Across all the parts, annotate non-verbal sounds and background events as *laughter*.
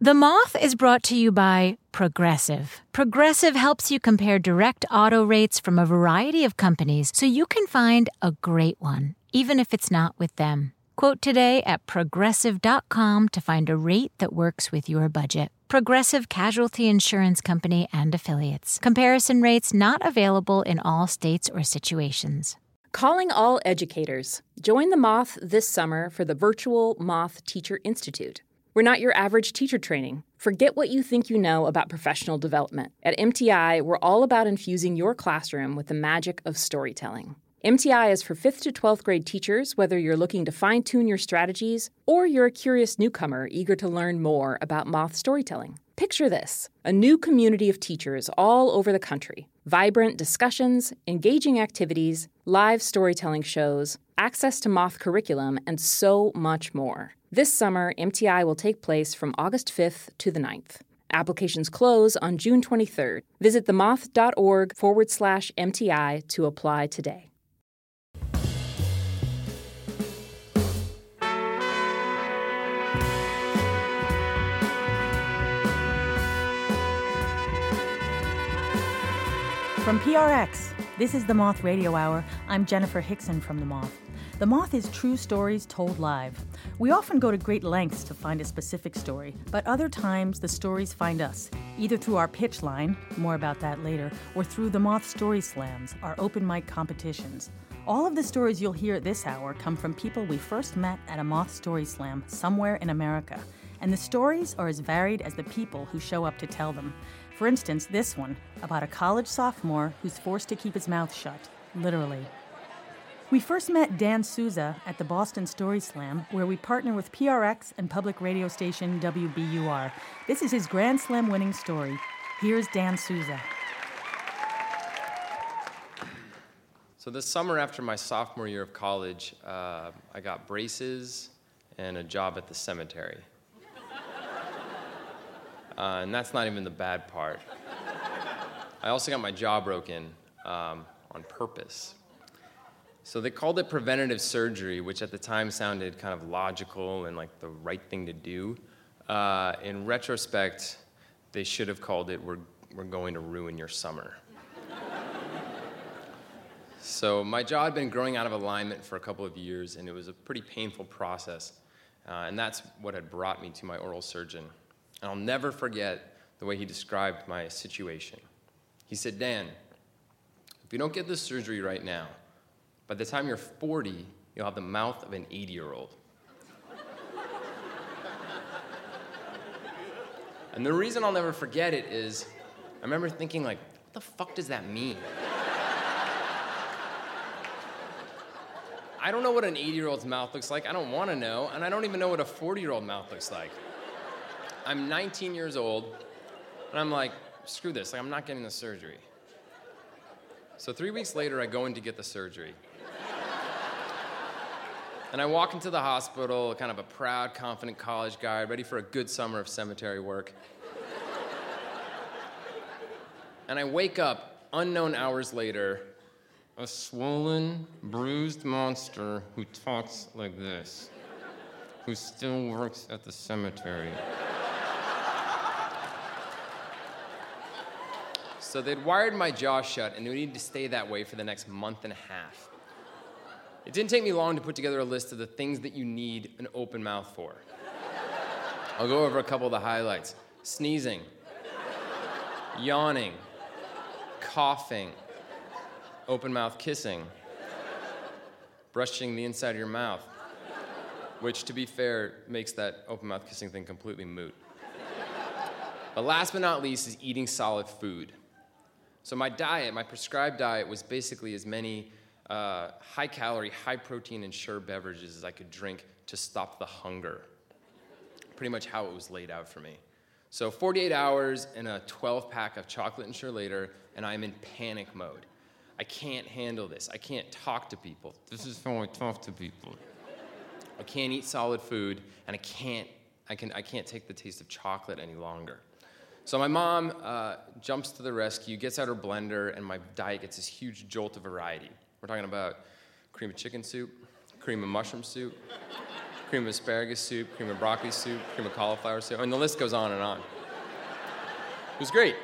The Moth is brought to you by Progressive. Progressive helps you compare direct auto rates from a variety of companies so you can find a great one, even if it's not with them. Quote today at progressive.com to find a rate that works with your budget. Progressive Casualty Insurance Company and Affiliates. Comparison rates not available in all states or situations. Calling all educators. Join the Moth this summer for the virtual Moth Teacher Institute. We're not your average teacher training. Forget what you think you know about professional development. At MTI, we're all about infusing your classroom with the magic of storytelling. MTI is for 5th to 12th grade teachers, whether you're looking to fine tune your strategies or you're a curious newcomer eager to learn more about moth storytelling. Picture this a new community of teachers all over the country. Vibrant discussions, engaging activities, live storytelling shows, access to moth curriculum, and so much more. This summer, MTI will take place from August 5th to the 9th. Applications close on June 23rd. Visit themoth.org forward slash MTI to apply today. From PRX, this is the Moth Radio Hour. I'm Jennifer Hixson from The Moth. The Moth is true stories told live. We often go to great lengths to find a specific story, but other times the stories find us, either through our pitch line, more about that later, or through the Moth Story Slams, our open mic competitions. All of the stories you'll hear at this hour come from people we first met at a Moth Story Slam somewhere in America. And the stories are as varied as the people who show up to tell them. For instance, this one about a college sophomore who's forced to keep his mouth shut, literally. We first met Dan Souza at the Boston Story Slam, where we partner with PRX and public radio station WBUR. This is his Grand Slam winning story. Here's Dan Souza. So, this summer after my sophomore year of college, uh, I got braces and a job at the cemetery. Uh, and that's not even the bad part. I also got my jaw broken um, on purpose. So they called it preventative surgery, which at the time sounded kind of logical and like the right thing to do. Uh, in retrospect, they should have called it we're, we're going to ruin your summer. so my jaw had been growing out of alignment for a couple of years, and it was a pretty painful process. Uh, and that's what had brought me to my oral surgeon. And I'll never forget the way he described my situation. He said, Dan, if you don't get this surgery right now, by the time you're 40, you'll have the mouth of an 80 year old. *laughs* and the reason I'll never forget it is I remember thinking, like, what the fuck does that mean? *laughs* I don't know what an 80 year old's mouth looks like. I don't want to know. And I don't even know what a 40 year old mouth looks like. I'm 19 years old, and I'm like, screw this. Like, I'm not getting the surgery. So three weeks later, I go in to get the surgery. And I walk into the hospital, kind of a proud, confident college guy, ready for a good summer of cemetery work. and I wake up, unknown hours later, a swollen, bruised monster who talks like this, who still works at the cemetery. So they'd wired my jaw shut, and it needed to stay that way for the next month and a half. It didn't take me long to put together a list of the things that you need an open mouth for. I'll go over a couple of the highlights sneezing, yawning, coughing, open mouth kissing, brushing the inside of your mouth, which, to be fair, makes that open mouth kissing thing completely moot. But last but not least is eating solid food. So, my diet, my prescribed diet, was basically as many uh, high calorie, high protein, Ensure beverages as I could drink to stop the hunger. Pretty much how it was laid out for me. So 48 hours and a 12 pack of chocolate Ensure later, and I'm in panic mode. I can't handle this. I can't talk to people. This is how I talk to people. I can't eat solid food, and I can't, I can, I can't take the taste of chocolate any longer. So my mom uh, jumps to the rescue, gets out her blender, and my diet gets this huge jolt of variety. We're talking about cream of chicken soup, cream of mushroom soup, cream of asparagus soup, cream of broccoli soup, cream of cauliflower soup, and the list goes on and on. It was great.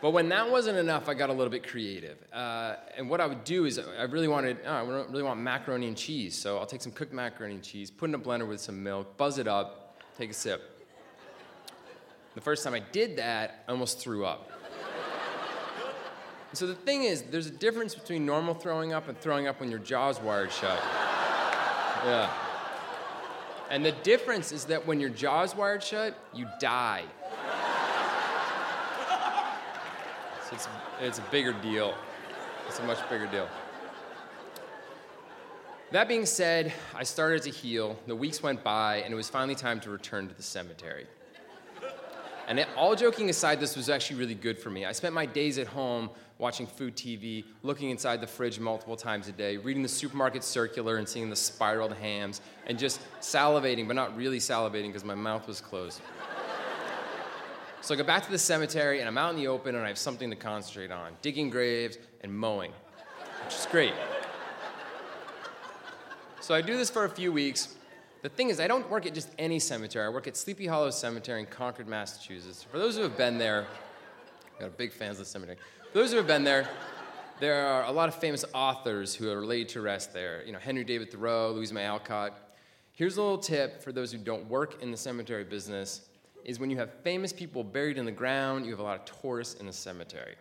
But when that wasn't enough, I got a little bit creative. Uh, and what I would do is, I really wanted, oh, I really want macaroni and cheese. So I'll take some cooked macaroni and cheese, put in a blender with some milk, buzz it up, take a sip. The first time I did that, I almost threw up. so the thing is, there's a difference between normal throwing up and throwing up when your jaw's wired shut. Yeah. And the difference is that when your jaw's wired shut, you die. So it's, it's a bigger deal. It's a much bigger deal. That being said, I started to heal. The weeks went by, and it was finally time to return to the cemetery. And it, all joking aside, this was actually really good for me. I spent my days at home watching food TV, looking inside the fridge multiple times a day, reading the supermarket circular and seeing the spiraled hams, and just salivating, but not really salivating because my mouth was closed. So I go back to the cemetery and I'm out in the open and I have something to concentrate on digging graves and mowing, which is great. So I do this for a few weeks. The thing is, I don't work at just any cemetery. I work at Sleepy Hollow Cemetery in Concord, Massachusetts. For those who have been there, got big fans of the cemetery. For those who have been there, there are a lot of famous authors who are laid to rest there. You know, Henry David Thoreau, Louisa May Alcott. Here's a little tip for those who don't work in the cemetery business is when you have famous people buried in the ground, you have a lot of tourists in the cemetery.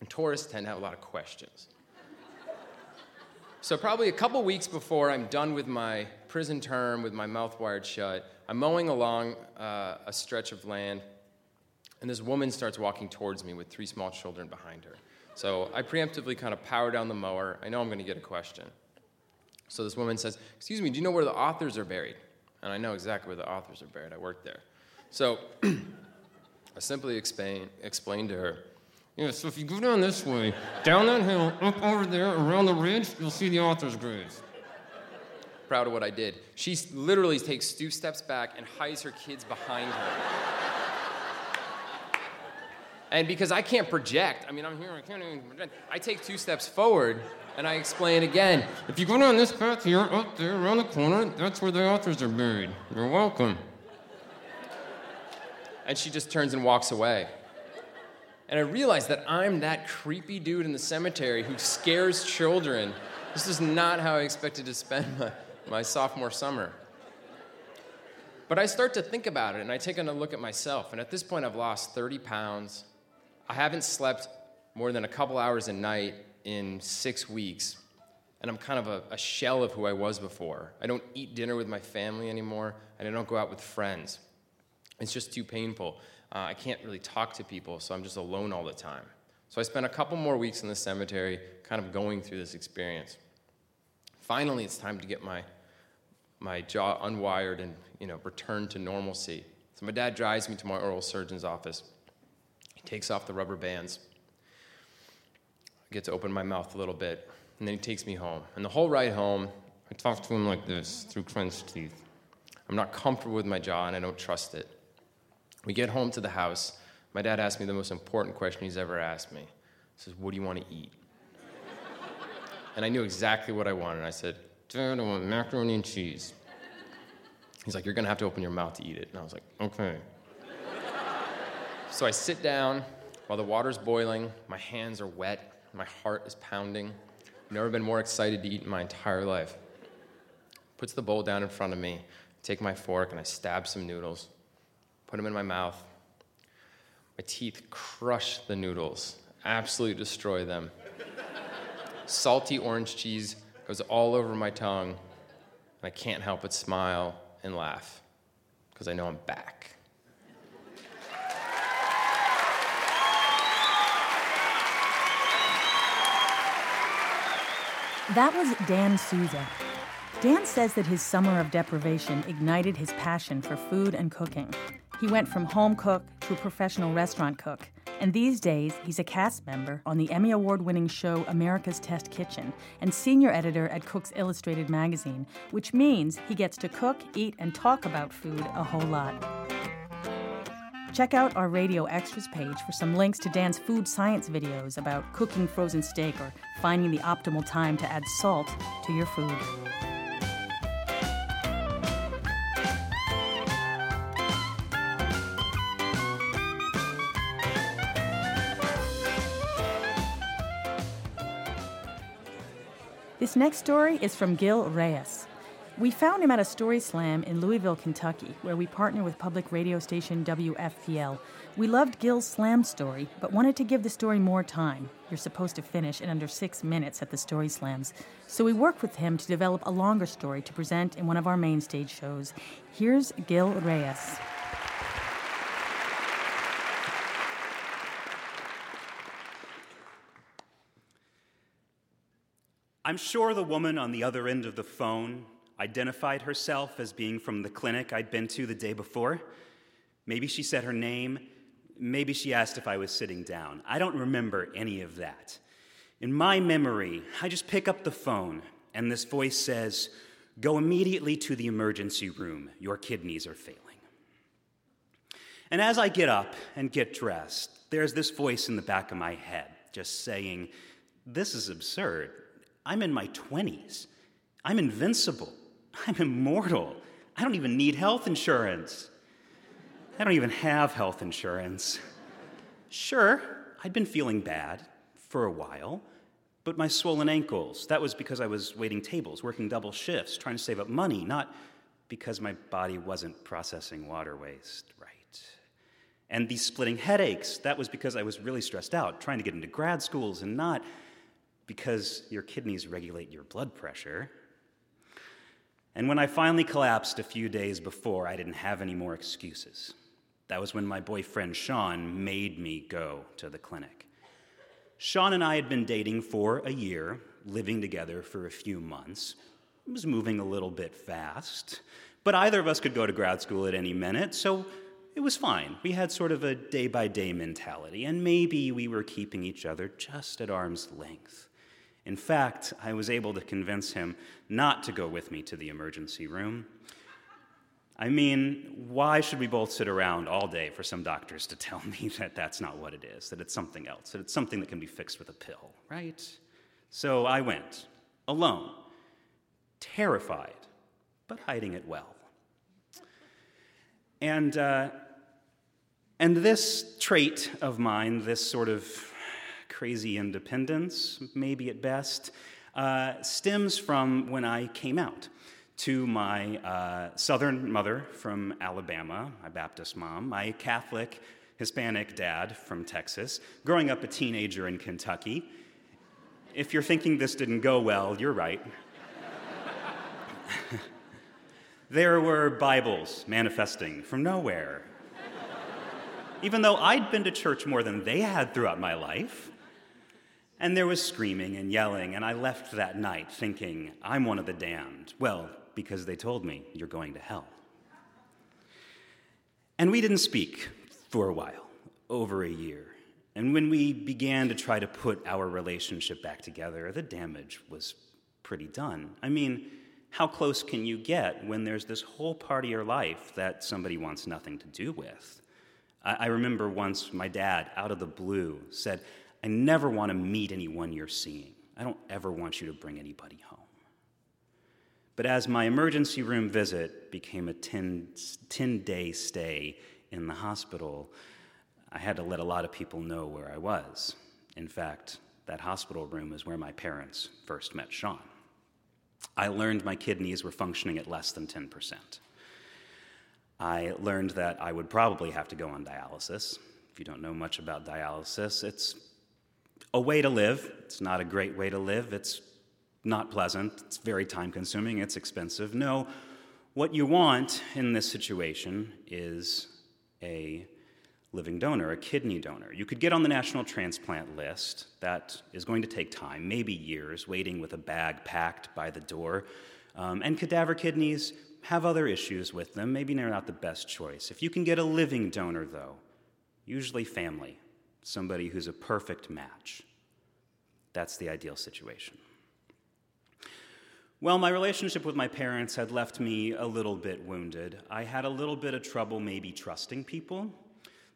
And tourists tend to have a lot of questions. so, probably a couple weeks before I'm done with my prison term with my mouth wired shut, I'm mowing along uh, a stretch of land, and this woman starts walking towards me with three small children behind her. So, I preemptively kind of power down the mower. I know I'm going to get a question. So, this woman says, Excuse me, do you know where the authors are buried? And I know exactly where the authors are buried. I work there. So *clears throat* I simply explain, explained to her, yeah, so if you go down this way, down that hill, up over there, around the ridge, you'll see the author's graves. Proud of what I did. She literally takes two steps back and hides her kids behind her. and because I can't project, I mean, I'm here, I can't even project, I take two steps forward and I explain again. If you go down this path here, up there, around the corner, that's where the authors are buried. You're welcome and she just turns and walks away. And I realize that I'm that creepy dude in the cemetery who scares children. This is not how I expected to spend my, my sophomore summer. But I start to think about it and I take a look at myself. And at this point, I've lost 30 pounds. I haven't slept more than a couple hours a night in six weeks. And I'm kind of a, a shell of who I was before. I don't eat dinner with my family anymore, and I don't go out with friends. It's just too painful. Uh, I can't really talk to people, so I'm just alone all the time. So I spent a couple more weeks in the cemetery kind of going through this experience. Finally, it's time to get my, my jaw unwired and you know, return to normalcy. So my dad drives me to my oral surgeon's office. He takes off the rubber bands. I get to open my mouth a little bit, and then he takes me home. And the whole ride home, I talk to him like this through clenched teeth. I'm not comfortable with my jaw, and I don't trust it. We get home to the house. My dad asked me the most important question he's ever asked me. He says, What do you want to eat? *laughs* and I knew exactly what I wanted. I said, Dad, I want macaroni and cheese. He's like, You're to have to open your mouth to eat it. And I was like, Okay. so I sit down while the water's boiling, my hands are wet, my heart is pounding. I've never been more excited to eat in my entire life. Puts the bowl down in front of me, take my fork, and I stab some noodles put them in my mouth. My teeth crush the noodles, absolutely destroy them. Salty orange cheese goes all over my tongue, and I can't help but smile and laugh because I know I'm back. That was Dan Souza. Dan says that his summer of deprivation ignited his passion for food and cooking. He went from home cook to professional restaurant cook. And these days, he's a cast member on the Emmy Award winning show America's Test Kitchen and senior editor at Cooks Illustrated magazine, which means he gets to cook, eat, and talk about food a whole lot. Check out our Radio Extras page for some links to Dan's food science videos about cooking frozen steak or finding the optimal time to add salt to your food. This next story is from Gil Reyes. We found him at a story slam in Louisville, Kentucky, where we partner with public radio station WFPL. We loved Gil's slam story, but wanted to give the story more time. You're supposed to finish in under six minutes at the story slams. So we worked with him to develop a longer story to present in one of our main stage shows. Here's Gil Reyes. I'm sure the woman on the other end of the phone identified herself as being from the clinic I'd been to the day before. Maybe she said her name. Maybe she asked if I was sitting down. I don't remember any of that. In my memory, I just pick up the phone, and this voice says, Go immediately to the emergency room. Your kidneys are failing. And as I get up and get dressed, there's this voice in the back of my head just saying, This is absurd. I'm in my 20s. I'm invincible. *laughs* I'm immortal. I don't even need health insurance. I don't even have health insurance. Sure, I'd been feeling bad for a while, but my swollen ankles, that was because I was waiting tables, working double shifts, trying to save up money, not because my body wasn't processing water waste right. And these splitting headaches, that was because I was really stressed out, trying to get into grad schools and not because your kidneys regulate your blood pressure. And when I finally collapsed a few days before, I didn't have any more excuses. That was when my boyfriend Sean made me go to the clinic. Sean and I had been dating for a year, living together for a few months. It was moving a little bit fast, but either of us could go to grad school at any minute, so it was fine. We had sort of a day by day mentality, and maybe we were keeping each other just at arm's length. In fact, I was able to convince him not to go with me to the emergency room. I mean, why should we both sit around all day for some doctors to tell me *laughs* that that's not what it is, that it's something else, that it's something that can be fixed with a pill, right? So I went, alone, terrified, but hiding it well. And, uh, and this trait of mine, this sort of crazy independence, maybe at best, uh, stems from when I came out to my uh, southern mother from Alabama, my Baptist mom, my Catholic Hispanic dad from Texas, growing up a teenager in Kentucky. If you're thinking this didn't go well, you're right. *laughs* there were Bibles manifesting from nowhere. Even though I'd been to church more than they had throughout my life, and there was screaming and yelling, and I left that night thinking, I'm one of the damned. Well, because they told me, you're going to hell. And we didn't speak for a while, over a year. And when we began to try to put our relationship back together, the damage was pretty done. I mean, how close can you get when there's this whole part of your life that somebody wants nothing to do with? I, I remember once my dad, out of the blue, said, I never want to meet anyone you're seeing. I don't ever want you to bring anybody home. But as my emergency room visit became a 10, 10 day stay in the hospital, I had to let a lot of people know where I was. In fact, that hospital room is where my parents first met Sean. I learned my kidneys were functioning at less than 10%. I learned that I would probably have to go on dialysis. If you don't know much about dialysis, it's a way to live. It's not a great way to live. It's not pleasant. It's very time consuming. It's expensive. No, what you want in this situation is a living donor, a kidney donor. You could get on the national transplant list. That is going to take time, maybe years, waiting with a bag packed by the door. Um, and cadaver kidneys have other issues with them. Maybe they're not the best choice. If you can get a living donor, though, usually family, somebody who's a perfect match. That's the ideal situation. Well, my relationship with my parents had left me a little bit wounded. I had a little bit of trouble maybe trusting people.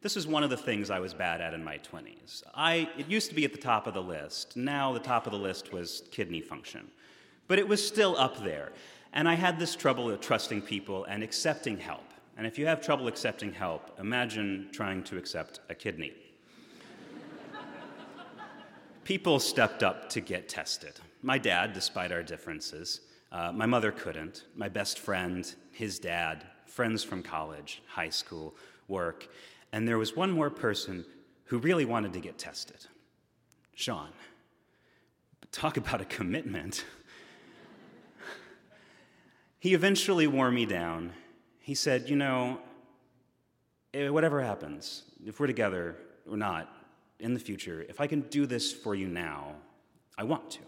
This is one of the things I was bad at in my 20s. I, it used to be at the top of the list. Now, the top of the list was kidney function. But it was still up there. And I had this trouble of trusting people and accepting help. And if you have trouble accepting help, imagine trying to accept a kidney people stepped up to get tested. My dad, despite our differences, uh, my mother couldn't. My best friend, his dad, friends from college, high school, work. And there was one more person who really wanted to get tested Sean. But talk about a commitment. he eventually wore me down. He said, You know, eh, whatever happens, if we're together or not in the future, if I can do this for you now, I want to.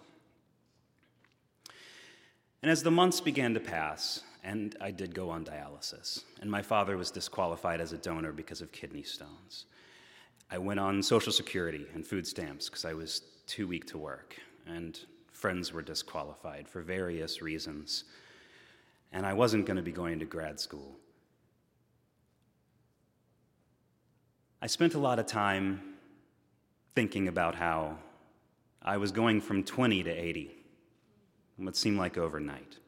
And as the months began to pass, and I did go on dialysis, and my father was disqualified as a donor because of kidney stones. I went on Social Security and food stamps because I was too weak to work, and friends were disqualified for various reasons, and I wasn't going to be going to grad school. I spent a lot of time thinking about how I was going from 20 to 80 what seemed like overnight,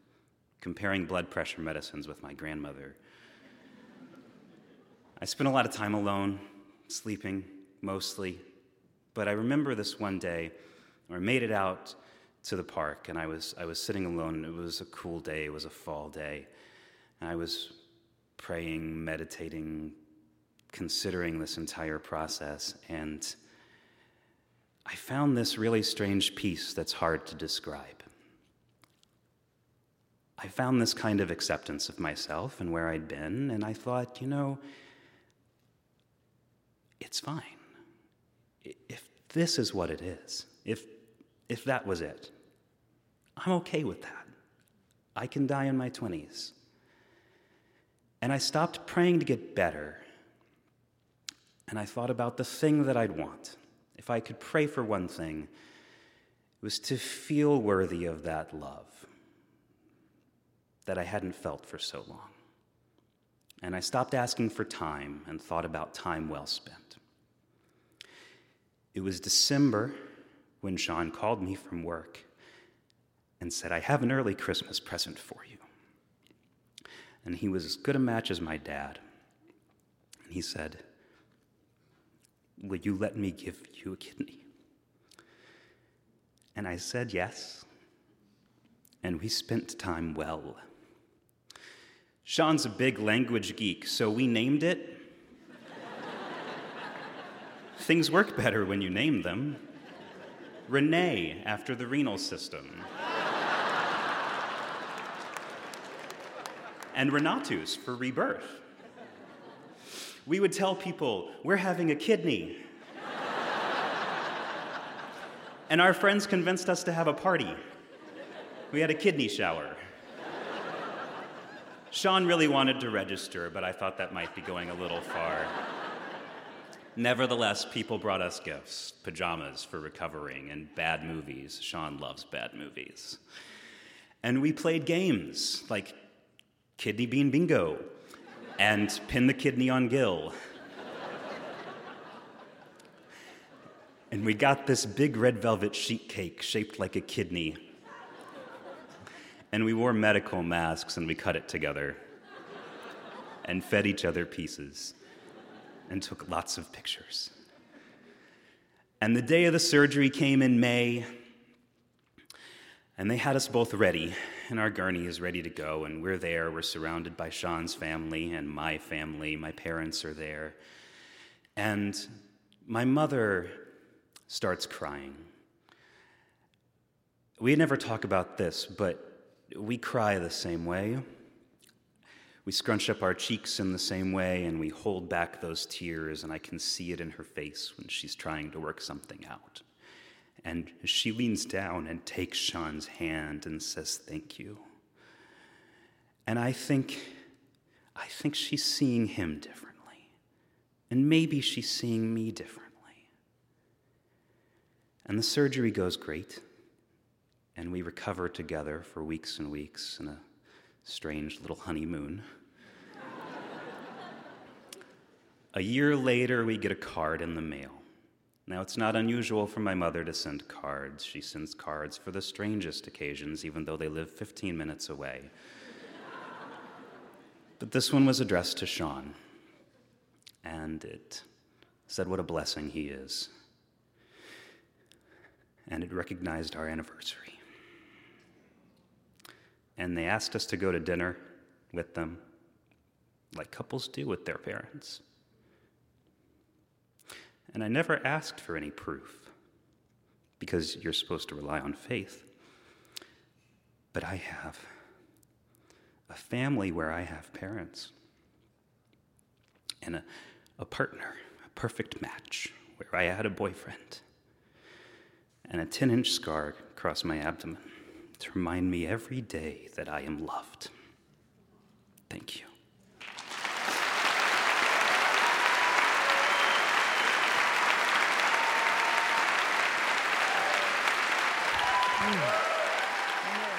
comparing blood pressure medicines with my grandmother. I spent a lot of time alone, sleeping mostly, but I remember this one day I made it out to the park and I was, I was sitting alone. It was a cool day, it was a fall day. And I was praying, meditating, considering this entire process, and I found this really strange peace that's hard to describe. I found this kind of acceptance of myself and where I'd been, and I thought, you know, it's fine. If this is what it is, if, if that was it, I'm okay with that. I can die in my 20s. And I stopped praying to get better, and I thought about the thing that I'd want. If I could pray for one thing, it was to feel worthy of that love that I hadn't felt for so long. And I stopped asking for time and thought about time well spent. It was December when Sean called me from work and said, I have an early Christmas present for you. And he was as good a match as my dad. And he said, Will you let me give you a kidney? And I said yes. And we spent time well. Sean's a big language geek, so we named it. *laughs* Things work better when you name them. Renee, after the renal system. and Renatus for rebirth. We would tell people, we're having a kidney. and our friends convinced us to have a party. We had a kidney shower. Sean really wanted to register, but I thought that might be going a little far. Nevertheless, people brought us gifts pajamas for recovering and bad movies. Sean loves bad movies. And we played games like Kidney Bean Bingo and Pin the Kidney on Gil. and we got this big red velvet sheet cake shaped like a kidney and we wore medical masks and we cut it together and fed each other pieces and took lots of pictures. And the day of the surgery came in May, and they had us both ready, and our gurney is ready to go, and we're there. We're surrounded by Sean's family and my family. My parents are there. And my mother starts crying. We never talk about this, but we cry the same way. We scrunch up our cheeks in the same way, and we hold back those tears, and I can see it in her face when she's trying to work something out. And she leans down and takes Sean's hand and says, Thank you. And I think, I think she's seeing him differently. And maybe she's seeing me differently. And the surgery goes great and we recover together for weeks and weeks in a strange little honeymoon. *laughs* a year later, we get a card in the mail. Now, it's not unusual for my mother to send cards. She sends cards for the strangest occasions, even though they live 15 minutes away. *laughs* but this one was addressed to Sean, and it said what a blessing he is. And it recognized our anniversary. and they asked us to go to dinner with them, like couples do with their parents. And I never asked for any proof, because you're supposed to rely on faith. But I have a family where I have parents, and a, a partner, a perfect match, where I had a boyfriend, and a 10 inch scar across my abdomen to remind me every day that I am loved. Thank you.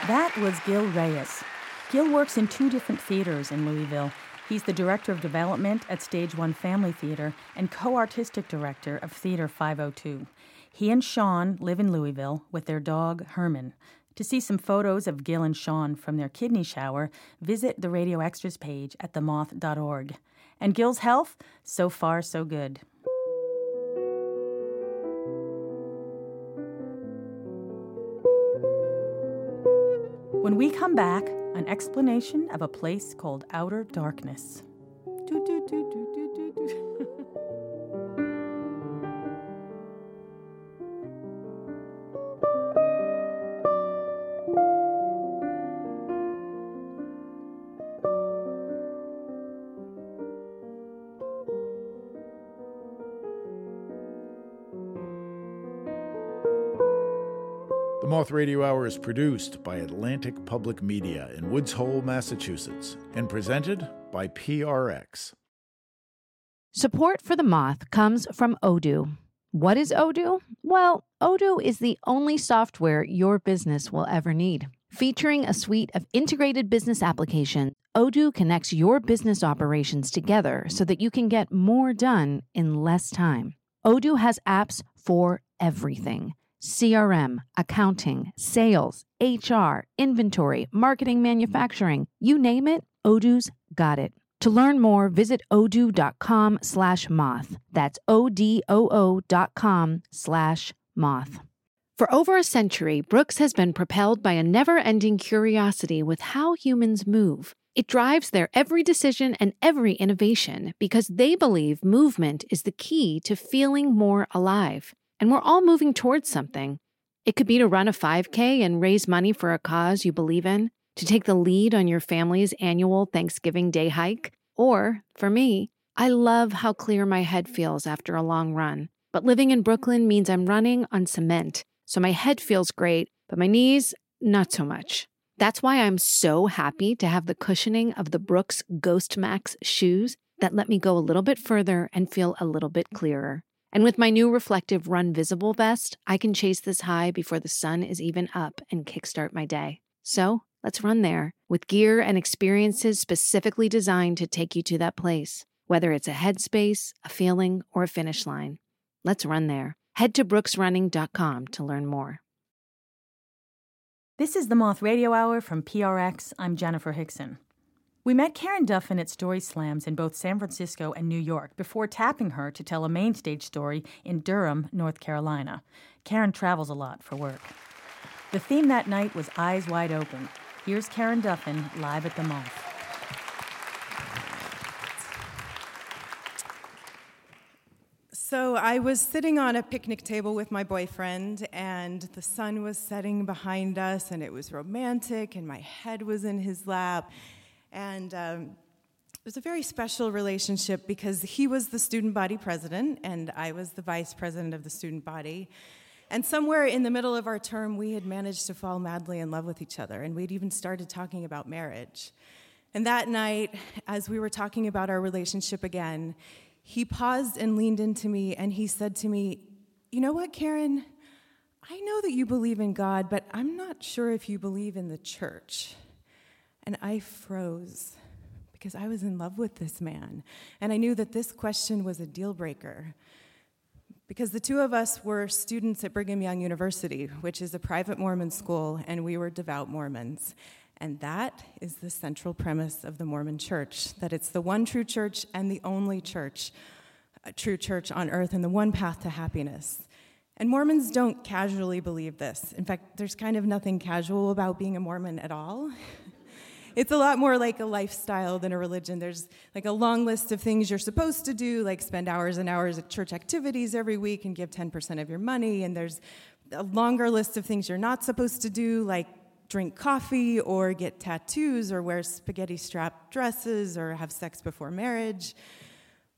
That was Gil Reyes. Gil works in two different theaters in Louisville. He's the director of development at Stage One Family Theater and co artistic director of Theater 502. He and Sean live in Louisville with their dog, Herman. To see some photos of Gil and Sean from their kidney shower, visit the Radio Extras page at themoth.org. And Gil's health? So far, so good. When we come back, an explanation of a place called Outer Darkness. Do, do, do, do, do. The Moth Radio Hour is produced by Atlantic Public Media in Woods Hole, Massachusetts, and presented by PRX. Support for the Moth comes from Odoo. What is Odoo? Well, Odoo is the only software your business will ever need. Featuring a suite of integrated business applications, Odoo connects your business operations together so that you can get more done in less time. Odoo has apps for everything CRM, accounting, sales, HR, inventory, marketing, manufacturing, you name it, Odoo's got it. To learn more, visit odoo.com slash moth. That's O-D-O-O dot com slash moth. For over a century, Brooks has been propelled by a never-ending curiosity with how humans move. It drives their every decision and every innovation because they believe movement is the key to feeling more alive. And we're all moving towards something. It could be to run a 5K and raise money for a cause you believe in, to take the lead on your family's annual Thanksgiving Day hike. Or, for me, I love how clear my head feels after a long run. But living in Brooklyn means I'm running on cement, so my head feels great, but my knees, not so much. That's why I'm so happy to have the cushioning of the Brooks Ghost Max shoes that let me go a little bit further and feel a little bit clearer. And with my new reflective Run Visible vest, I can chase this high before the sun is even up and kickstart my day. So let's run there with gear and experiences specifically designed to take you to that place, whether it's a headspace, a feeling, or a finish line. Let's run there. Head to brooksrunning.com to learn more. This is the Moth Radio Hour from PRX. I'm Jennifer Hixson. We met Karen Duffin at Story Slams in both San Francisco and New York before tapping her to tell a main stage story in Durham, North Carolina. Karen travels a lot for work. The theme that night was Eyes Wide Open. Here's Karen Duffin live at the Moth. So I was sitting on a picnic table with my boyfriend, and the sun was setting behind us, and it was romantic, and my head was in his lap. And um, it was a very special relationship because he was the student body president, and I was the vice president of the student body. And somewhere in the middle of our term, we had managed to fall madly in love with each other, and we'd even started talking about marriage. And that night, as we were talking about our relationship again, he paused and leaned into me and he said to me, You know what, Karen? I know that you believe in God, but I'm not sure if you believe in the church. And I froze because I was in love with this man. And I knew that this question was a deal breaker. Because the two of us were students at Brigham Young University, which is a private Mormon school, and we were devout Mormons. And that is the central premise of the Mormon church that it's the one true church and the only church, a true church on earth, and the one path to happiness. And Mormons don't casually believe this. In fact, there's kind of nothing casual about being a Mormon at all. *laughs* it's a lot more like a lifestyle than a religion. There's like a long list of things you're supposed to do, like spend hours and hours at church activities every week and give 10% of your money. And there's a longer list of things you're not supposed to do, like drink coffee or get tattoos or wear spaghetti strap dresses or have sex before marriage.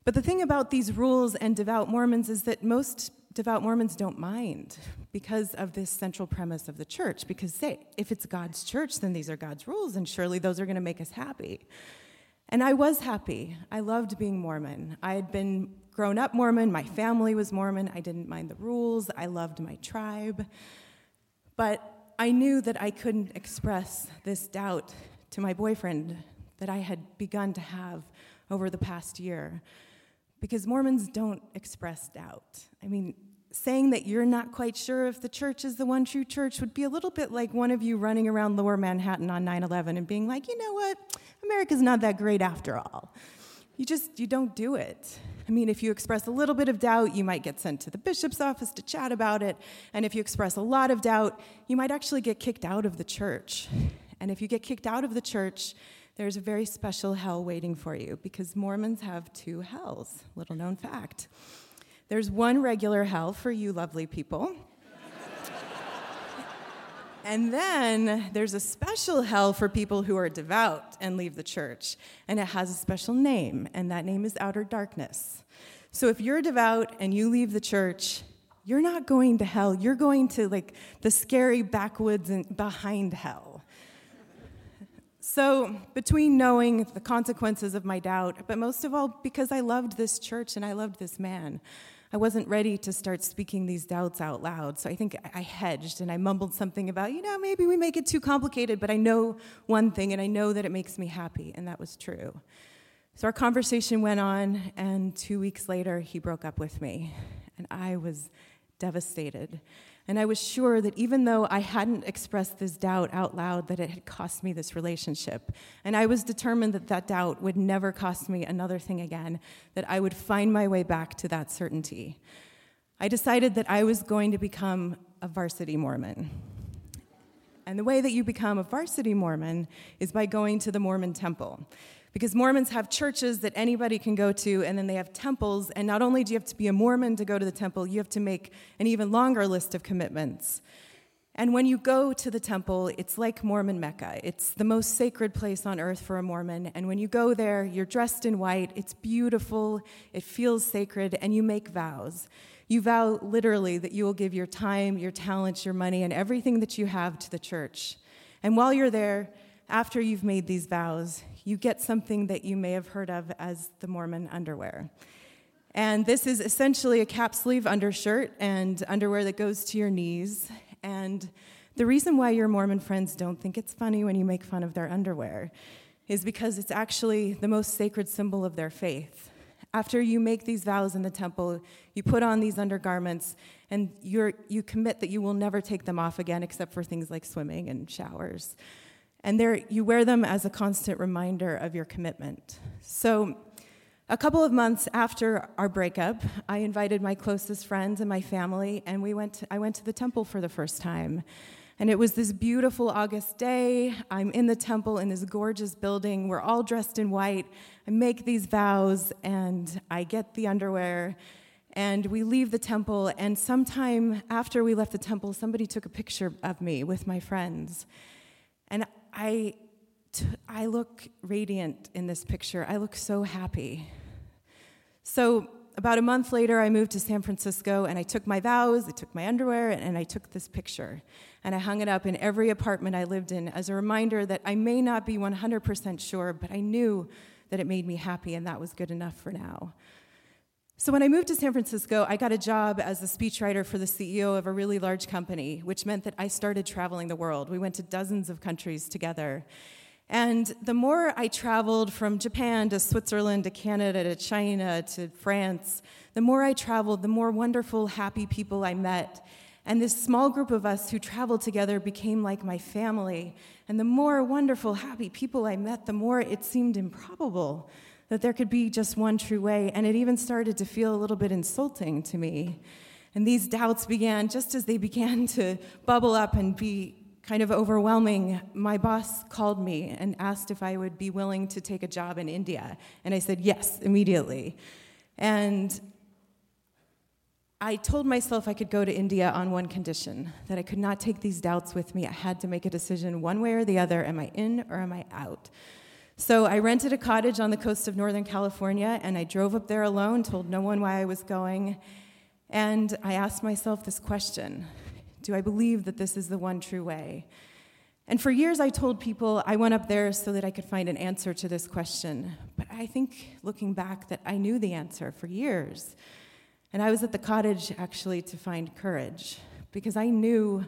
But the thing about these rules and devout Mormons is that most devout Mormons don't mind because of this central premise of the church. Because, say, if it's God's church, then these are God's rules, and surely those are going to make us happy. And I was happy. I loved being Mormon. I had been grown up Mormon, my family was Mormon, I didn't mind the rules, I loved my tribe. But I knew that I couldn't express this doubt to my boyfriend that I had begun to have over the past year because Mormons don't express doubt. I mean, saying that you're not quite sure if the church is the one true church would be a little bit like one of you running around lower Manhattan on 9 11 and being like, you know what, America's not that great after all. You just, you don't do it. I mean, if you express a little bit of doubt, you might get sent to the bishop's office to chat about it. And if you express a lot of doubt, you might actually get kicked out of the church. And if you get kicked out of the church, there's a very special hell waiting for you because Mormons have two hells, little known fact. There's one regular hell for you lovely people. and then there's a special hell for people who are devout and leave the church. And it has a special name, and that name is outer darkness. So if you're devout and you leave the church, you're not going to hell. You're going to like the scary backwoods and behind hell. So, between knowing the consequences of my doubt, but most of all because I loved this church and I loved this man, I wasn't ready to start speaking these doubts out loud. So I think I hedged and I mumbled something about, you know, maybe we make it too complicated, but I know one thing and I know that it makes me happy, and that was true. So our conversation went on, and two weeks later, he broke up with me, and I was devastated. And I was sure that even though I hadn't expressed this doubt out loud, that it had cost me this relationship. And I was determined that that doubt would never cost me another thing again, that I would find my way back to that certainty. I decided that I was going to become a varsity Mormon. And the way that you become a varsity Mormon is by going to the Mormon temple because Mormons have churches that anybody can go to, and then they have temples. And not only do you have to be a Mormon to go to the temple, you have to make an even longer list of commitments. And when you go to the temple, it's like Mormon Mecca. It's the most sacred place on earth for a Mormon. And when you go there, you're dressed in white, it's beautiful, it feels sacred, and you make vows. You vow literally that you will give your time, your talents, your money, and everything that you have to the church. And while you're there, after you've made these vows, you get something that you may have heard of as the Mormon underwear. And this is essentially a cap sleeve undershirt and underwear that goes to your knees. And the reason why your Mormon friends don't think it's funny when you make fun of their underwear is because it's actually the most sacred symbol of their faith. After you make these vows in the temple, you put on these undergarments and you you commit that you will never take them off again except for things like swimming and showers. And there, you wear them as a constant reminder of your commitment. So, a couple of months after our breakup, I invited my closest friends and my family, and we went to, I went to the temple for the first time. And it was this beautiful August day. I'm in the temple in this gorgeous building. We're all dressed in white. I make these vows, and I get the underwear. And we leave the temple, and sometime after we left the temple, somebody took a picture of me with my friends. I, t- I look radiant in this picture. I look so happy. So, about a month later, I moved to San Francisco and I took my vows, I took my underwear, and I took this picture. And I hung it up in every apartment I lived in as a reminder that I may not be 100% sure, but I knew that it made me happy, and that was good enough for now. So, when I moved to San Francisco, I got a job as a speechwriter for the CEO of a really large company, which meant that I started traveling the world. We went to dozens of countries together. And the more I traveled from Japan to Switzerland to Canada to China to France, the more I traveled, the more wonderful, happy people I met. And this small group of us who traveled together became like my family. And the more wonderful, happy people I met, the more it seemed improbable that there could be just one true way, and it even started to feel a little bit insulting to me. And these doubts began just as they *laughs* began to bubble up and be kind of overwhelming, my boss called me and asked if I would be willing to take a job in India. And I said yes, immediately. And I told myself I could go to India on one condition that I could not take these doubts with me. I had to make a decision one way or the other am I in or am I out? So I rented a cottage on the coast of Northern California and I drove up there alone, told no one why I was going. And I asked myself this question do I believe that this is the one true way? And for years, I told people I went up there so that I could find an answer to this question. But I think looking back, that I knew the answer for years. And I was at the cottage actually to find courage because I knew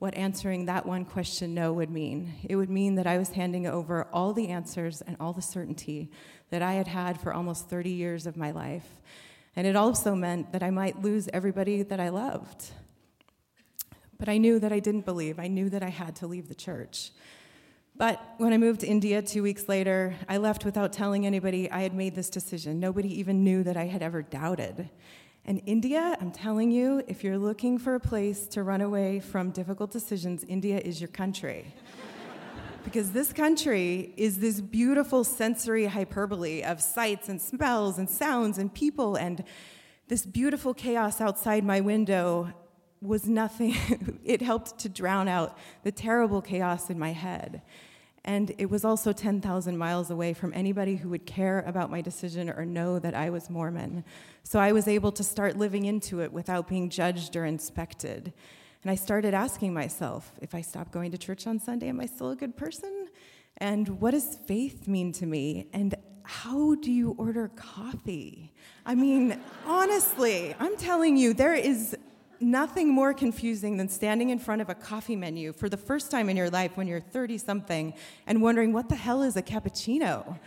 what answering that one question no would mean. It would mean that I was handing over all the answers and all the certainty that I had had for almost 30 years of my life. And it also meant that I might lose everybody that I loved. But I knew that I didn't believe. I knew that I had to leave the church. But when I moved to India two weeks later, I left without telling anybody I had made this decision. Nobody even knew that I had ever doubted. And India, I'm telling you, if you're looking for a place to run away from difficult decisions, India is your country. *laughs* because this country is this beautiful sensory hyperbole of sights and smells and sounds and people and this beautiful chaos outside my window was nothing, *laughs* it helped to drown out the terrible chaos in my head. And it was also 10,000 miles away from anybody who would care about my decision or know that I was Mormon. So I was able to start living into it without being judged or inspected. And I started asking myself if I stop going to church on Sunday, am I still a good person? And what does faith mean to me? And how do you order coffee? I mean, honestly, I'm telling you, there is nothing more confusing than standing in front of a coffee menu for the first time in your life when you're 30 something and wondering what the hell is a cappuccino?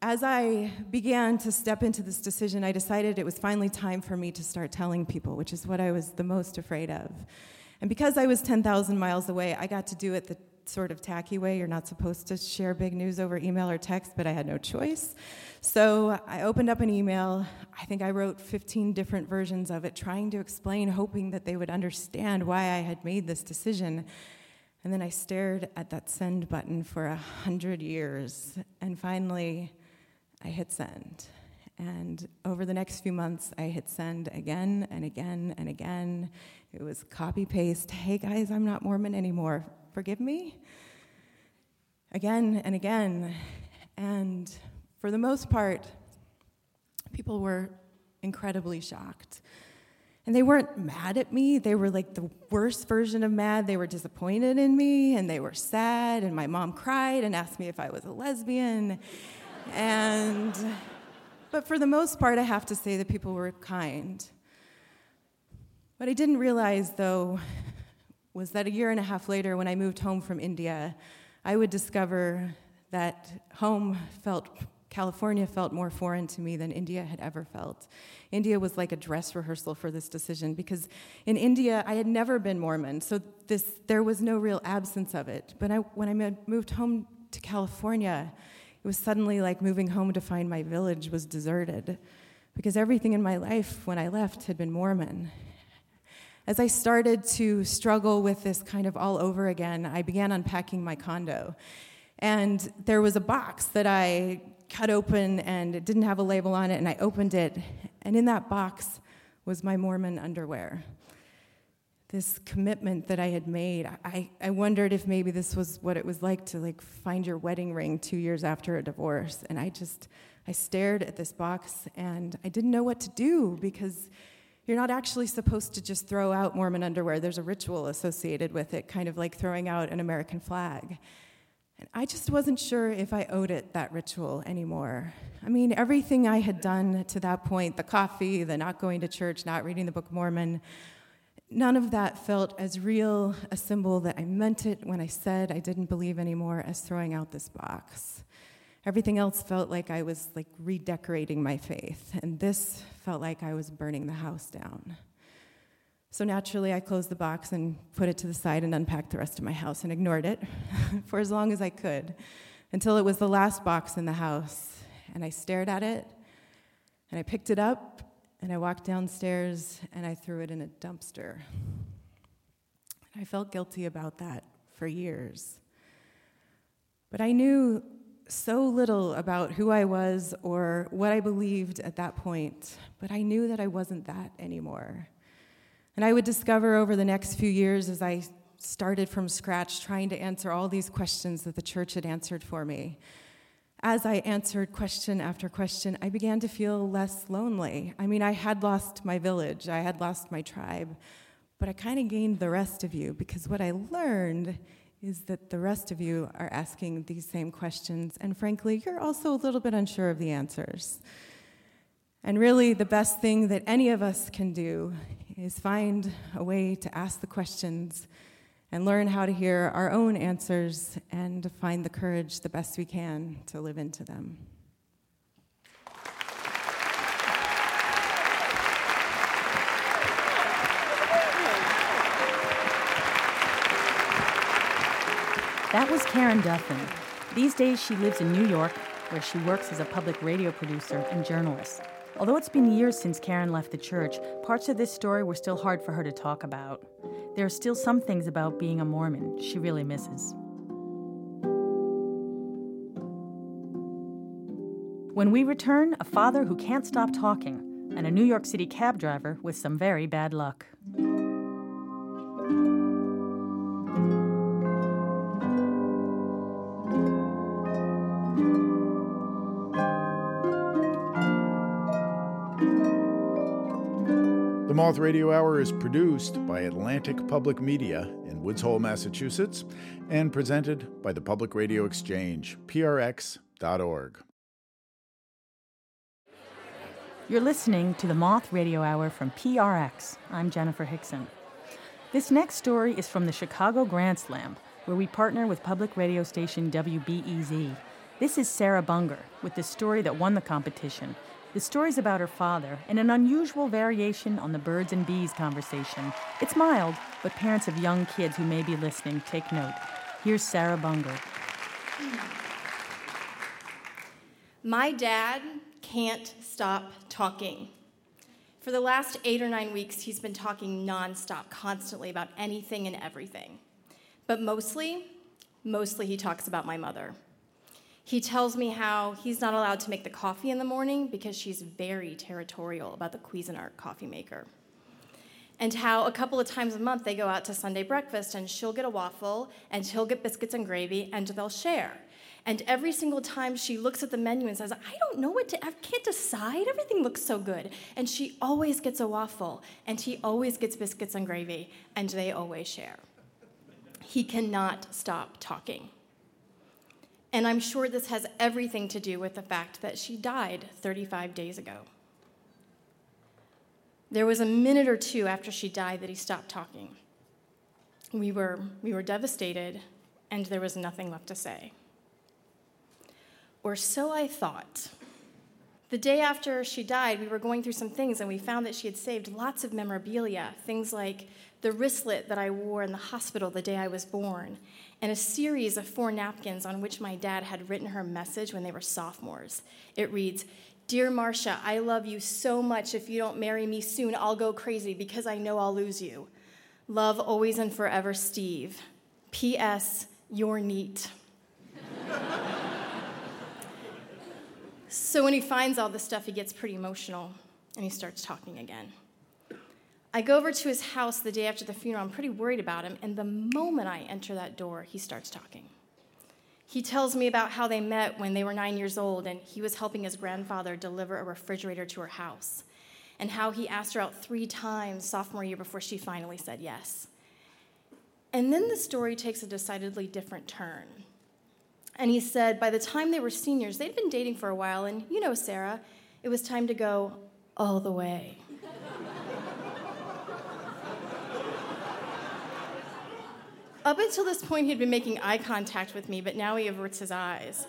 As I began to step into this decision, I decided it was finally time for me to start telling people, which is what I was the most afraid of. And because I was 10,000 miles away, I got to do it the sort of tacky way. You're not supposed to share big news over email or text, but I had no choice. So I opened up an email. I think I wrote 15 different versions of it, trying to explain, hoping that they would understand why I had made this decision. And then I stared at that send button for a hundred years. And finally, I hit send. And over the next few months, I hit send again and again and again. It was copy paste. Hey guys, I'm not Mormon anymore forgive me? Again and again. And for the most part, people were incredibly shocked. And they weren't mad at me. They were like the worst version of mad. They were disappointed in me and they were sad. And my mom cried and asked me if I was a lesbian. and, but for the most part, I have to say that people were kind. What I didn't realize, though, was that a year and a half later, when I moved home from India, I would discover that home felt, California felt more foreign to me than India had ever felt. India was like a dress rehearsal for this decision because in India, I had never been Mormon, so this, there was no real absence of it. But I, when I moved home to California, it was suddenly like moving home to find my village was deserted because everything in my life when I left had been Mormon. As I started to struggle with this kind of all over again, I began unpacking my condo. And there was a box that I cut open and it didn't have a label on it, and I opened it, and in that box was my Mormon underwear. This commitment that I had made, I, I wondered if maybe this was what it was like to like find your wedding ring two years after a divorce. And I just I stared at this box and I didn't know what to do because you're not actually supposed to just throw out Mormon underwear. There's a ritual associated with it, kind of like throwing out an American flag. And I just wasn't sure if I owed it that ritual anymore. I mean, everything I had done to that point the coffee, the not going to church, not reading the Book of Mormon none of that felt as real a symbol that I meant it when I said I didn't believe anymore as throwing out this box. Everything else felt like I was like redecorating my faith, and this felt like I was burning the house down. So naturally, I closed the box and put it to the side and unpacked the rest of my house and ignored it *laughs* for as long as I could until it was the last box in the house. And I stared at it and I picked it up and I walked downstairs and I threw it in a dumpster. And I felt guilty about that for years. But I knew so little about who I was or what I believed at that point, but I knew that I wasn't that anymore. And I would discover over the next few years as I started from scratch trying to answer all these questions that the church had answered for me. As I answered question after question, I began to feel less lonely. I mean, I had lost my village, I had lost my tribe, but I kind of gained the rest of you because what I learned is that the rest of you are asking these same questions, and frankly, you're also a little bit unsure of the answers. And really, the best thing that any of us can do is find a way to ask the questions and learn how to hear our own answers and find the courage the best we can to live into them. That was Karen Duffin. These days, she lives in New York, where she works as a public radio producer and journalist. Although it's been years since Karen left the church, parts of this story were still hard for her to talk about. There are still some things about being a Mormon she really misses. When we return, a father who can't stop talking, and a New York City cab driver with some very bad luck. Moth Radio Hour is produced by Atlantic Public Media in Woods Hole, Massachusetts, and presented by the Public Radio Exchange, prx.org. You're listening to the Moth Radio Hour from PRX. I'm Jennifer Hixson. This next story is from the Chicago Grand Slam, where we partner with public radio station WBEZ. This is Sarah Bunger with the story that won the competition the story's about her father and an unusual variation on the birds and bees conversation. It's mild, but parents of young kids who may be listening take note. Here's Sarah Bunger. My dad can't stop talking. For the last eight or nine weeks, he's been talking nonstop, constantly about anything and everything. But mostly, mostly he talks about my mother. He tells me how he's not allowed to make the coffee in the morning because she's very territorial about the Cuisinart coffee maker. And how a couple of times a month they go out to Sunday breakfast and she'll get a waffle and he'll get biscuits and gravy and they'll share. And every single time she looks at the menu and says, I don't know what to, I can't decide. Everything looks so good. And she always gets a waffle and he always gets biscuits and gravy and they always share. He cannot stop talking. And I'm sure this has everything to do with the fact that she died 35 days ago. There was a minute or two after she died that he stopped talking. We were, we were devastated, and there was nothing left to say. Or so I thought. The day after she died, we were going through some things, and we found that she had saved lots of memorabilia, things like the wristlet that I wore in the hospital the day I was born, and a series of four napkins on which my dad had written her message when they were sophomores. It reads, Dear Marcia, I love you so much. If you don't marry me soon, I'll go crazy because I know I'll lose you. Love always and forever, Steve. P.S. You're neat. *laughs* so when he finds all this stuff, he gets pretty emotional and he starts talking again. I go over to his house the day after the funeral. I'm pretty worried about him. And the moment I enter that door, he starts talking. He tells me about how they met when they were nine years old and he was helping his grandfather deliver a refrigerator to her house, and how he asked her out three times sophomore year before she finally said yes. And then the story takes a decidedly different turn. And he said by the time they were seniors, they'd been dating for a while, and you know, Sarah, it was time to go all the way. Up until this point, he'd been making eye contact with me, but now he averts his eyes.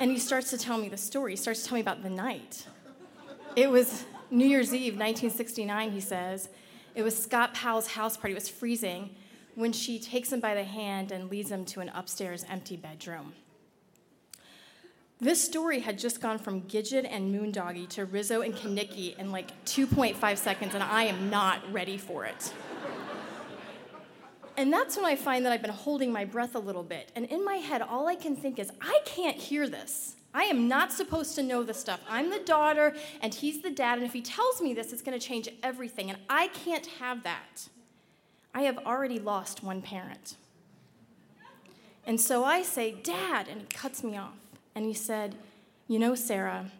And he starts to tell me the story. He starts to tell me about the night. It was New Year's Eve, 1969, he says. It was Scott Powell's house party. It was freezing when she takes him by the hand and leads him to an upstairs empty bedroom. This story had just gone from Gidget and Moondoggy to Rizzo and Kenickie in like 2.5 seconds, and I am not ready for it. And that's when I find that I've been holding my breath a little bit. And in my head, all I can think is, I can't hear this. I am not supposed to know this stuff. I'm the daughter, and he's the dad, and if he tells me this, it's going to change everything, and I can't have that. I have already lost one parent. And so I say, Dad, and he cuts me off. And he said, You know, Sarah,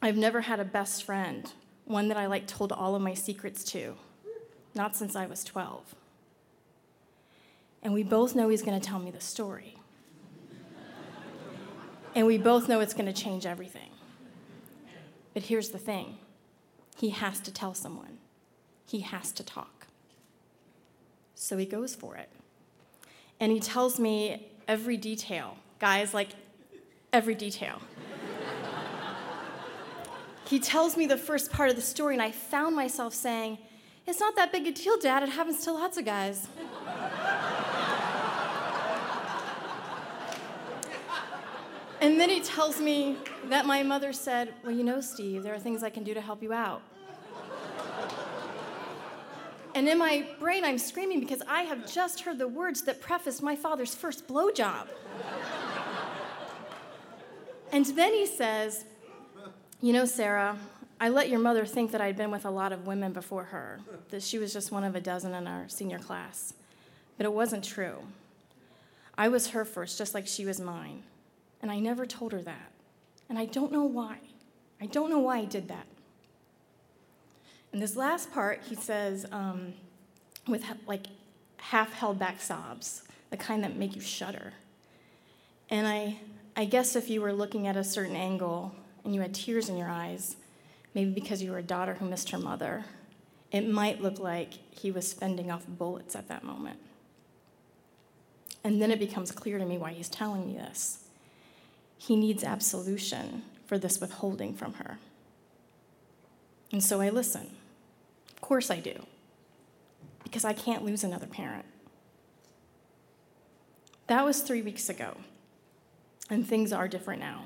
I've never had a best friend, one that I like told all of my secrets to, not since I was 12. And we both know he's going to tell me the story. and we both know it's going to change everything. But here's the thing he has to tell someone, he has to talk. So he goes for it. And he tells me every detail. Guys, like every detail. he tells me the first part of the story, and I found myself saying, It's not that big a deal, Dad. It happens to lots of guys. And then he tells me that my mother said, Well, you know, Steve, there are things I can do to help you out. And in my brain, I'm screaming because I have just heard the words that prefaced my father's first blowjob. and then he says, You know, Sarah, I let your mother think that I'd been with a lot of women before her, that she was just one of a dozen in our senior class. But it wasn't true. I was her first, just like she was mine. And I never told her that. And I don't know why. I don't know why I did that. In this last part, he says, um, with like half held back sobs, the kind that make you shudder. And I, I guess if you were looking at a certain angle and you had tears in your eyes, maybe because you were a daughter who missed her mother, it might look like he was fending off bullets at that moment. And then it becomes clear to me why he's telling me this. He needs absolution for this withholding from her. And so I listen Of course I do, because I can't lose another parent. That was three weeks ago, and things are different now.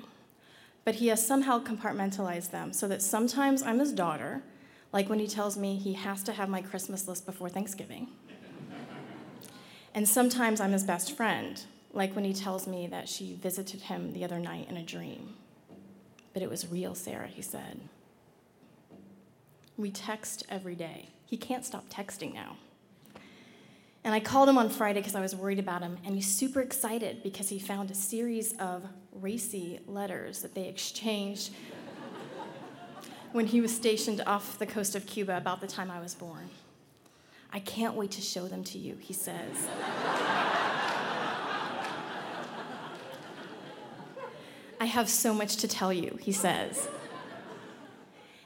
But he has somehow compartmentalized them so that sometimes I'm his daughter, like when he tells me he has to have my Christmas list before Thanksgiving. *laughs* and sometimes I'm his best friend, like when he tells me that she visited him the other night in a dream. But it was real, Sarah, he said. We text every day. He can't stop texting now. And I called him on Friday because I was worried about him, and he's super excited because he found a series of racy letters that they exchanged *laughs* when he was stationed off the coast of Cuba about the time I was born. I can't wait to show them to you, he says. I have so much to tell you, he says.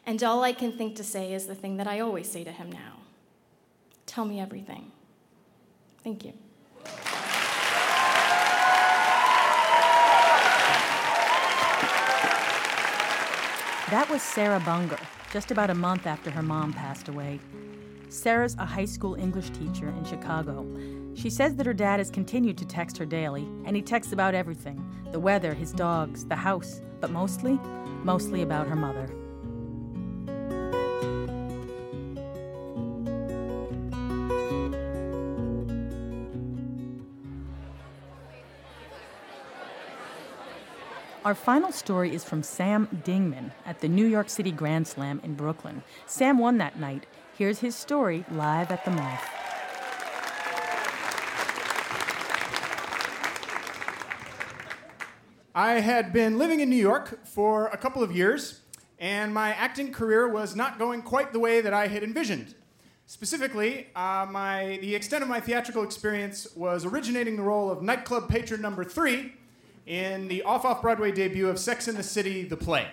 And all I can think to say is the thing that I always say to him now Tell me everything. Thank you. That was Sarah Bunger, just about a month after her mom passed away. Sarah's a high school English teacher in Chicago. She says that her dad has continued to text her daily, and he texts about everything the weather, his dogs, the house, but mostly, mostly about her mother. Our final story is from Sam Dingman at the New York City Grand Slam in Brooklyn. Sam won that night. Here's his story live at the Moth. I had been living in New York for a couple of years, and my acting career was not going quite the way that I had envisioned. Specifically, uh, my, the extent of my theatrical experience was originating the role of nightclub patron number three in the off off Broadway debut of Sex in the City, the play.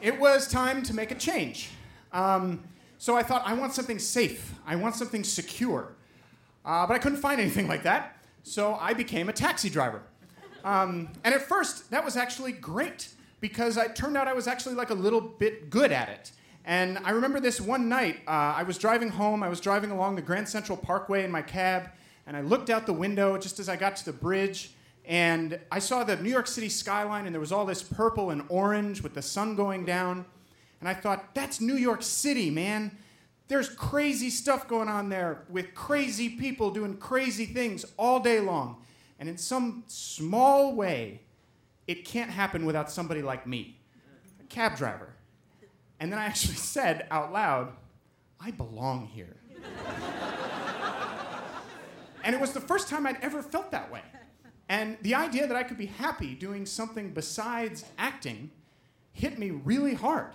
it was time to make a change. Um, so I thought, I want something safe, I want something secure. Uh, but I couldn't find anything like that, so I became a taxi driver. Um, and at first, that was actually great because it turned out I was actually like a little bit good at it. And I remember this one night, uh, I was driving home, I was driving along the Grand Central Parkway in my cab, and I looked out the window just as I got to the bridge, and I saw the New York City skyline, and there was all this purple and orange with the sun going down. And I thought, that's New York City, man. There's crazy stuff going on there with crazy people doing crazy things all day long. And in some small way, it can't happen without somebody like me, a cab driver. And then I actually *laughs* said out loud, I belong here. and it was the first time I'd ever felt that way. And the idea that I could be happy doing something besides acting hit me really hard.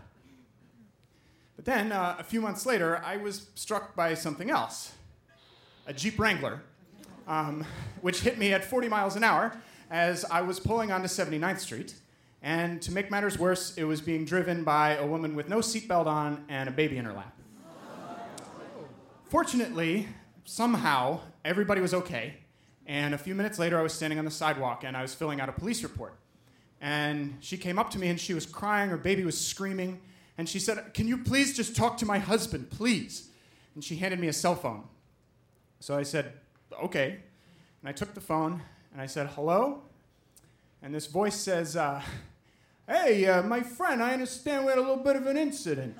But then, uh, a few months later, I was struck by something else a Jeep Wrangler, um, which hit me at 40 miles an hour as I was pulling onto 79th Street. And to make matters worse, it was being driven by a woman with no seatbelt on and a baby in her lap. Fortunately, somehow, everybody was okay. And a few minutes later, I was standing on the sidewalk and I was filling out a police report. And she came up to me and she was crying, her baby was screaming. And she said, Can you please just talk to my husband, please? And she handed me a cell phone. So I said, Okay. And I took the phone and I said, Hello? And this voice says, uh, Hey, uh, my friend, I understand we had a little bit of an incident.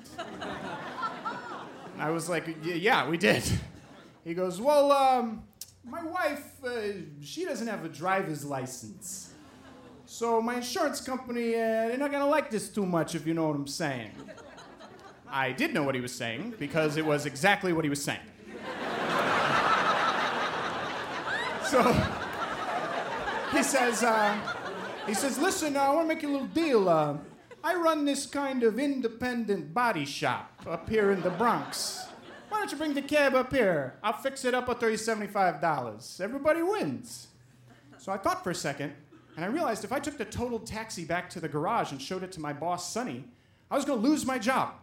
I was like, Yeah, we did. He goes, Well, um, my wife, uh, she doesn't have a driver's license. So my insurance company, uh, they're not gonna like this too much, if you know what I'm saying. I did know what he was saying because it was exactly what he was saying. So he says, uh, he says, listen, I want to make you a little deal. Uh, I run this kind of independent body shop up here in the Bronx. Why don't you bring the cab up here? I'll fix it up. I'll throw you $75. Everybody wins. So I thought for a second, and I realized if I took the totaled taxi back to the garage and showed it to my boss, Sonny, I was going to lose my job.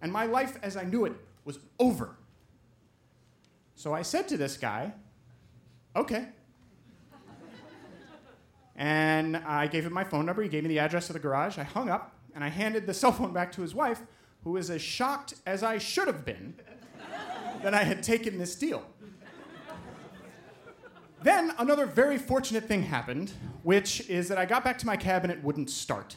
And my life as I knew it was over. So I said to this guy, okay. And I gave him my phone number. He gave me the address of the garage. I hung up and I handed the *laughs* cell phone back to his wife, who was as shocked as I should have been *laughs* that I had taken this deal. Then another very fortunate thing happened, which is that I got back to my cab and it wouldn't start.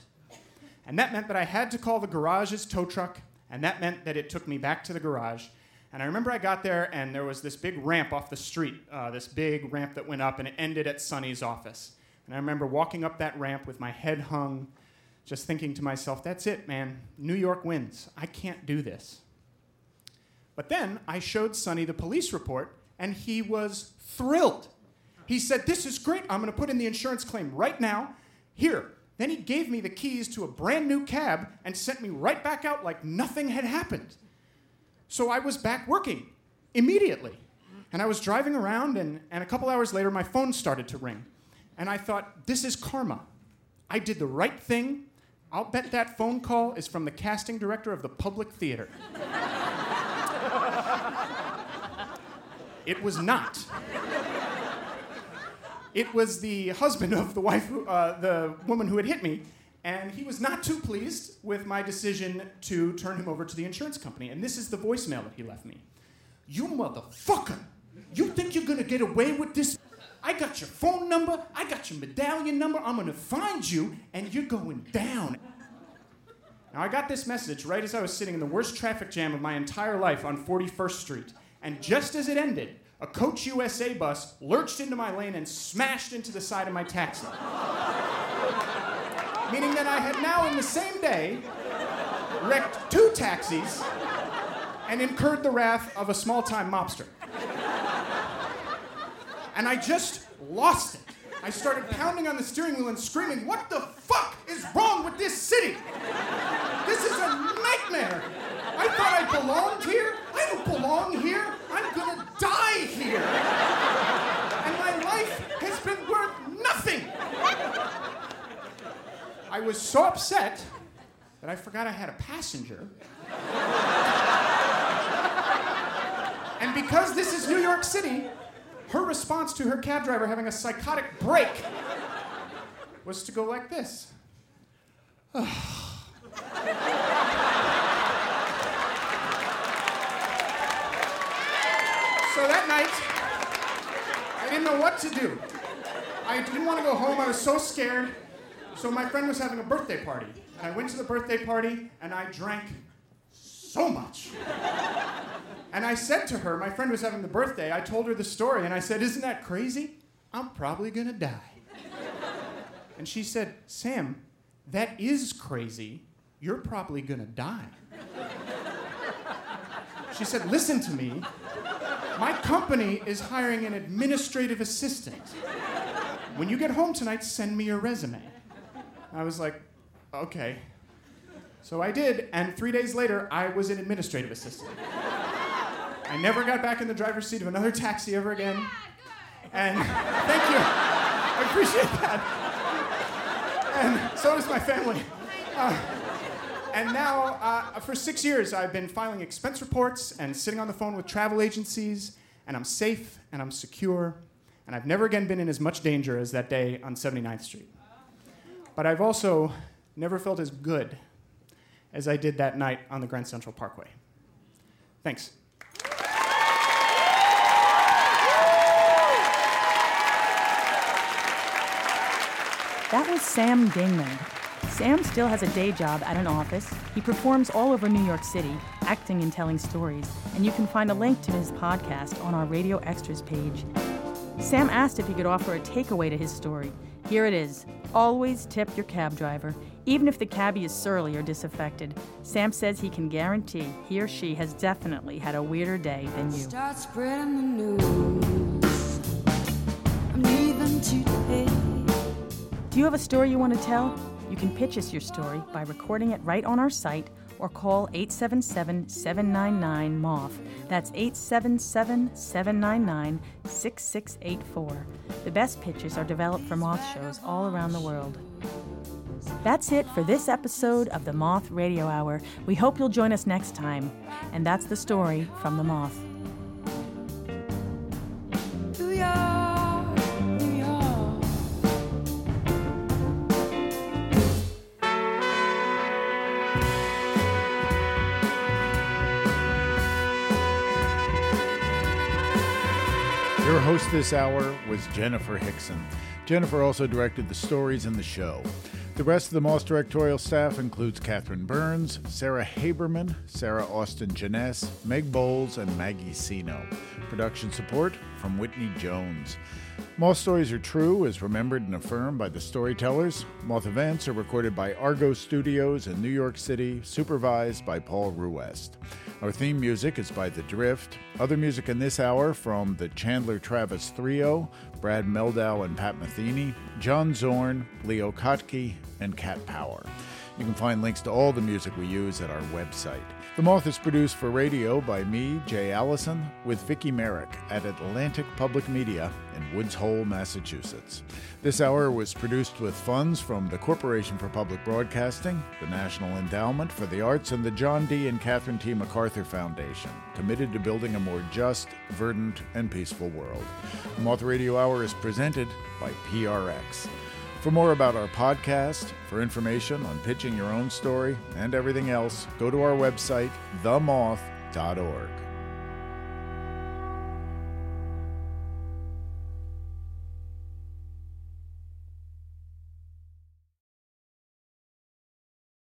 And that meant that I had to call the garage's tow truck, and that meant that it took me back to the garage. And I remember I got there and there was this big ramp off the street, uh, this big ramp that went up and it ended at Sonny's office. And I remember walking up that ramp with my head hung, just thinking to myself, that's it, man. New York wins. I can't do this. But then I showed Sonny the police report, and he was thrilled. He said, This is great. I'm going to put in the insurance claim right now. Here. Then he gave me the keys to a brand new cab and sent me right back out like nothing had happened. So I was back working immediately. And I was driving around, and, and a couple hours later, my phone started to ring. And I thought, This is karma. I did the right thing. I'll bet that phone call is from the casting director of the Public Theater. it was not. It was the husband of the wife, who, uh, the woman who had hit me, and he was not too pleased with my decision to turn him over to the insurance company. And this is the voicemail that he left me. You motherfucker! You think you're gonna get away with this? I got your phone number, I got your medallion number, I'm gonna find you, and you're going down. Now, I got this message right as I was sitting in the worst traffic jam of my entire life on 41st Street, and just as it ended, a Coach USA bus lurched into my lane and smashed into the side of my taxi. Meaning that I had now, in the same day, wrecked two taxis and incurred the wrath of a small time mobster. And I just lost it. I started pounding on the steering wheel and screaming, What the fuck is wrong with this city? This is a nightmare. I thought I belonged here. I don't belong here. I'm gonna die here. And my life has been worth nothing. I was so upset that I forgot I had a passenger. and because this is New York City, her response to her cab driver having a psychotic break was to go like this. *sighs* So that night, I didn't know what to do. I didn't want to go home. I was so scared. So my friend was having a birthday party. And I went to the birthday party and I drank so much. and I said to her, my friend was having the birthday, I told her the story, and I said, Isn't that crazy? I'm probably gonna die. and she said, Sam, that is crazy. You're probably gonna die. She said, Listen to me. My company is hiring an administrative assistant. When you get home tonight, send me your resume. I was like, Okay. So I did, and three days later, I was an administrative assistant. I never got back in the driver's seat of another taxi ever again. And thank you. I appreciate that. And so does my family. Uh, and now, uh, for six years, I've been filing expense reports and sitting on the phone with travel agencies, and I'm safe and I'm secure, and I've never again been in as much danger as that day on 79th Street. But I've also never felt as good as I did that night on the Grand Central Parkway. Thanks. That was Sam Dingman. Sam still has a day job at an office. He performs all over New York City, acting and telling stories, and you can find a link to his podcast on our Radio Extras page. Sam asked if he could offer a takeaway to his story. Here it is Always tip your cab driver, even if the cabbie is surly or disaffected. Sam says he can guarantee he or she has definitely had a weirder day than you. Start spreading the news. I'm leaving today. Do you have a story you want to tell? You can pitch us your story by recording it right on our site or call 877 799 MOTH. That's 877 799 6684. The best pitches are developed for Moth shows all around the world. That's it for this episode of the Moth Radio Hour. We hope you'll join us next time. And that's the story from the Moth. Your host this hour was Jennifer Hixson. Jennifer also directed the stories in the show. The rest of the Moth directorial staff includes Catherine Burns, Sarah Haberman, Sarah Austin Jenness, Meg Bowles, and Maggie Cino. Production support from Whitney Jones. Moth Stories Are True as remembered and affirmed by the storytellers. Moth events are recorded by Argo Studios in New York City, supervised by Paul Ruest. Our theme music is by The Drift. Other music in this hour from the Chandler Travis Trio, Brad Mehldau and Pat Metheny, John Zorn, Leo Kottke, and Cat Power. You can find links to all the music we use at our website. The Moth is produced for radio by me, Jay Allison, with Vicki Merrick at Atlantic Public Media in Woods Hole, Massachusetts. This hour was produced with funds from the Corporation for Public Broadcasting, the National Endowment for the Arts, and the John D. and Catherine T. MacArthur Foundation, committed to building a more just, verdant, and peaceful world. The Moth Radio Hour is presented by PRX. For more about our podcast, for information on pitching your own story, and everything else, go to our website, themoth.org.